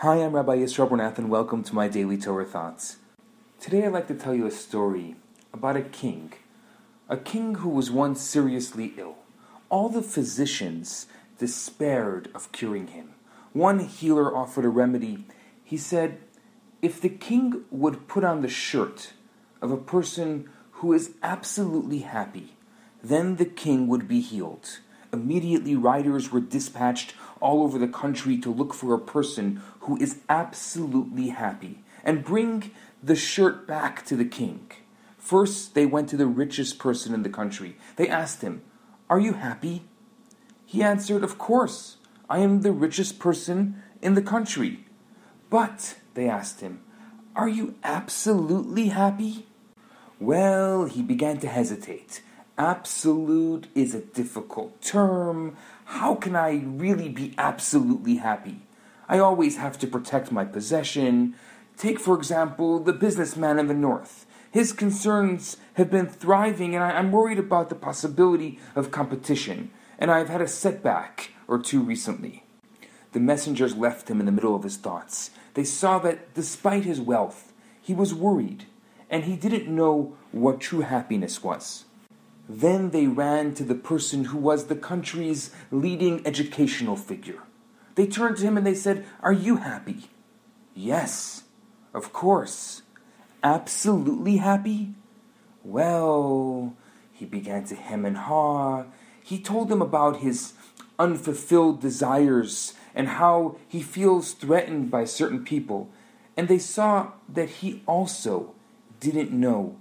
Hi, I'm Rabbi Yisrael Bernath, and welcome to my daily Torah thoughts. Today, I'd like to tell you a story about a king, a king who was once seriously ill. All the physicians despaired of curing him. One healer offered a remedy. He said, If the king would put on the shirt of a person who is absolutely happy, then the king would be healed. Immediately, riders were dispatched all over the country to look for a person who is absolutely happy and bring the shirt back to the king. First, they went to the richest person in the country. They asked him, Are you happy? He answered, Of course, I am the richest person in the country. But, they asked him, Are you absolutely happy? Well, he began to hesitate. Absolute is a difficult term. How can I really be absolutely happy? I always have to protect my possession. Take, for example, the businessman in the north. His concerns have been thriving, and I, am worried about the possibility of competition, and I've had a setback or two recently. The messengers left him in the middle of his thoughts. They saw that despite his wealth, he was worried, and he didn't know what true happiness was. Then they ran to the person who was the country's leading educational figure. They turned to him and they said, Are you happy? Yes, of course. Absolutely happy? Well, he began to hem and haw. He told them about his unfulfilled desires and how he feels threatened by certain people. And they saw that he also didn't know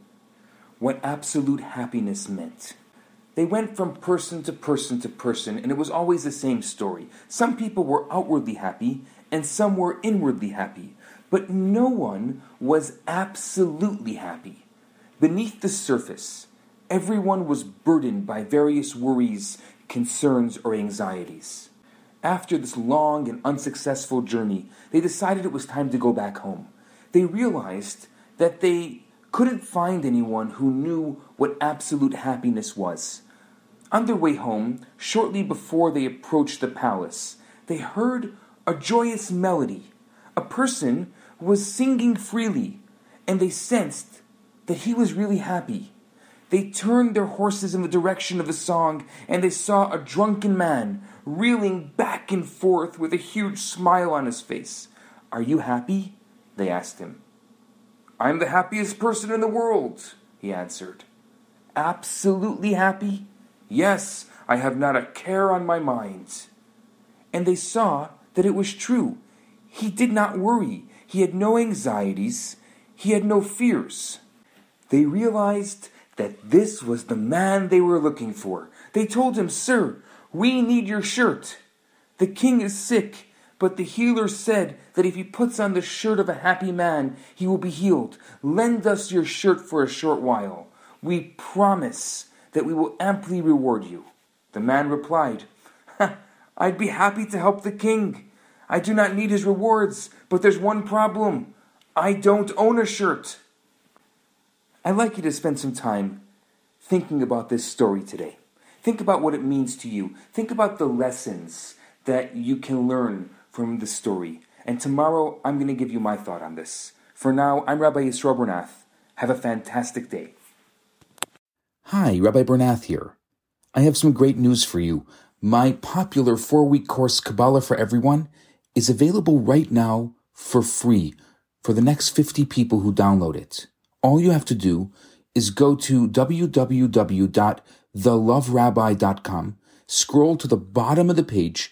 what absolute happiness meant. They went from person to person to person, and it was always the same story. Some people were outwardly happy, and some were inwardly happy, but no one was absolutely happy. Beneath the surface, everyone was burdened by various worries, concerns, or anxieties. After this long and unsuccessful journey, they decided it was time to go back home. They realized that they couldn't find anyone who knew what absolute happiness was. On their way home, shortly before they approached the palace, they heard a joyous melody. A person was singing freely, and they sensed that he was really happy. They turned their horses in the direction of the song, and they saw a drunken man reeling back and forth with a huge smile on his face. Are you happy? They asked him. I'm the happiest person in the world, he answered. Absolutely happy? Yes, I have not a care on my mind. And they saw that it was true. He did not worry. He had no anxieties. He had no fears. They realized that this was the man they were looking for. They told him, Sir, we need your shirt. The king is sick but the healer said that if he puts on the shirt of a happy man, he will be healed. Lend us your shirt for a short while. We promise that we will amply reward you. The man replied, I'd be happy to help the king. I do not need his rewards, but there's one problem. I don't own a shirt. I'd like you to spend some time thinking about this story today. Think about what it means to you. Think about the lessons that you can learn from the story. And tomorrow I'm going to give you my thought on this. For now, I'm Rabbi Yisroel Bernath. Have a fantastic day. Hi, Rabbi Bernath here. I have some great news for you. My popular four week course, Kabbalah for Everyone, is available right now for free for the next 50 people who download it. All you have to do is go to www.theloverabbi.com, scroll to the bottom of the page,